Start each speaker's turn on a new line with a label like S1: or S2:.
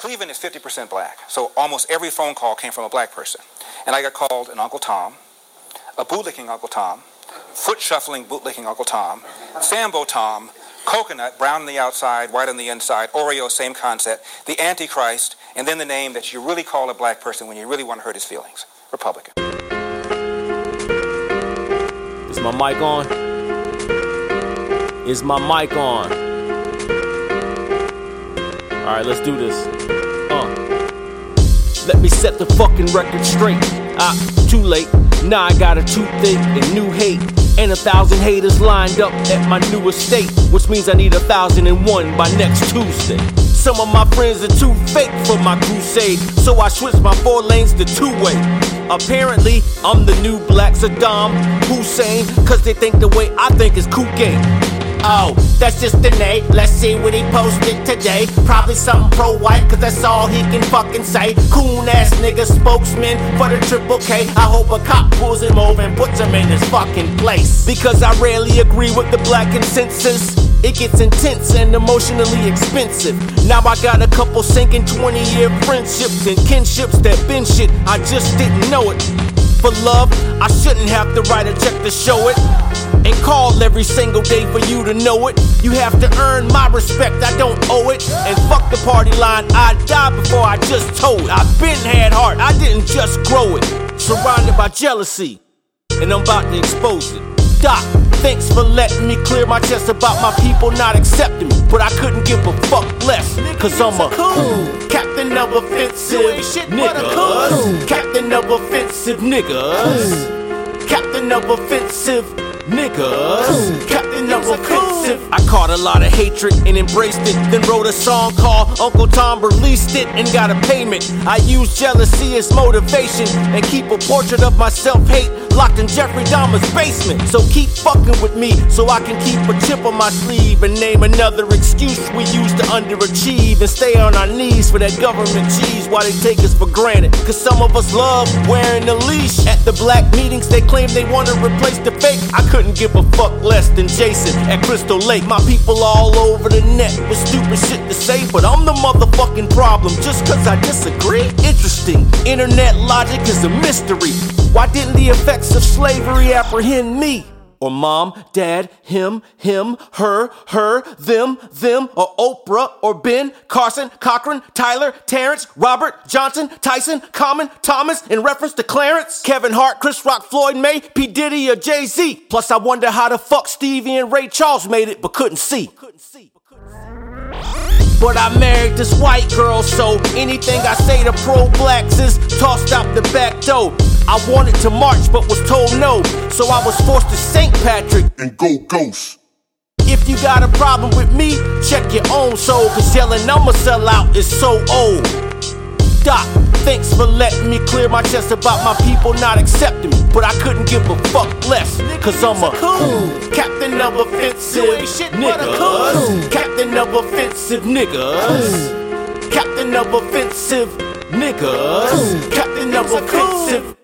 S1: Cleveland is 50% black, so almost every phone call came from a black person. And I got called an Uncle Tom, a bootlicking Uncle Tom, foot shuffling bootlicking Uncle Tom, Sambo Tom, coconut, brown on the outside, white on the inside, Oreo, same concept, the Antichrist, and then the name that you really call a black person when you really want to hurt his feelings Republican.
S2: Is my mic on? Is my mic on? Alright, let's do this. Uh. Let me set the fucking record straight. Ah, too late. Now I got a toothache and new hate. And a thousand haters lined up at my new estate, which means I need a thousand and one by next Tuesday. Some of my friends are too fake for my crusade, so I switched my four lanes to two way. Apparently, I'm the new black Saddam Hussein, cause they think the way I think is cool game. Oh, that's just the name. Let's see what he posted today. Probably something pro white, cause that's all he can fucking say. Coon ass nigga spokesman for the triple K. I hope a cop pulls him over and puts him in his fucking place. Because I rarely agree with the black consensus. It gets intense and emotionally expensive. Now I got a couple sinking 20 year friendships and kinships that been shit. I just didn't know it. For love, I shouldn't have to write a check to show it. And call every single day for you to know it. You have to earn my respect, I don't owe it. And fuck the party line, I die before I just told. I've been had heart, I didn't just grow it. Surrounded by jealousy, and I'm about to expose it. Doc, thanks for letting me clear my chest about my people not accepting me. But I couldn't give a fuck less, cause I'm a cool captain of offensive niggas. Captain of offensive niggas. Captain of offensive niggas. I caught a lot of hatred and embraced it. Then wrote a song called Uncle Tom released it and got a payment. I use jealousy as motivation and keep a portrait of my self hate locked in Jeffrey Dahmer's basement. So keep fucking with me so I can keep a chip on my sleeve and name another excuse we use to underachieve and stay on our knees for that government cheese while they take us for granted. Cause some of us love wearing the leash. At the black meetings, they claim they wanna replace the fake. I couldn't give a fuck less than Jason at Crystal Lake. My people all over the net with stupid shit to say, but I'm the motherfucking problem just cause I disagree. Interesting. Internet logic is a mystery. Why didn't the effects of slavery apprehend me? Or mom, dad, him, him, her, her, them, them, or Oprah, or Ben, Carson, Cochran, Tyler, Terrence, Robert, Johnson, Tyson, Common, Thomas, in reference to Clarence, Kevin Hart, Chris Rock, Floyd May, P. Diddy, or Jay Z. Plus, I wonder how the fuck Stevie and Ray Charles made it but couldn't see. But I married this white girl, so anything I say to pro blacks is tossed out the back door. I wanted to march, but was told no, so I was forced to St. Patrick
S3: and go ghost.
S2: If you got a problem with me, check your own soul, cause yelling I'ma sell out is so old. Doc, thanks for letting me clear my chest about my people not accepting me. But I couldn't give a fuck less, cause I'm a cool captain of offensive niggas. Captain of offensive niggas. Captain of offensive niggas. Captain of offensive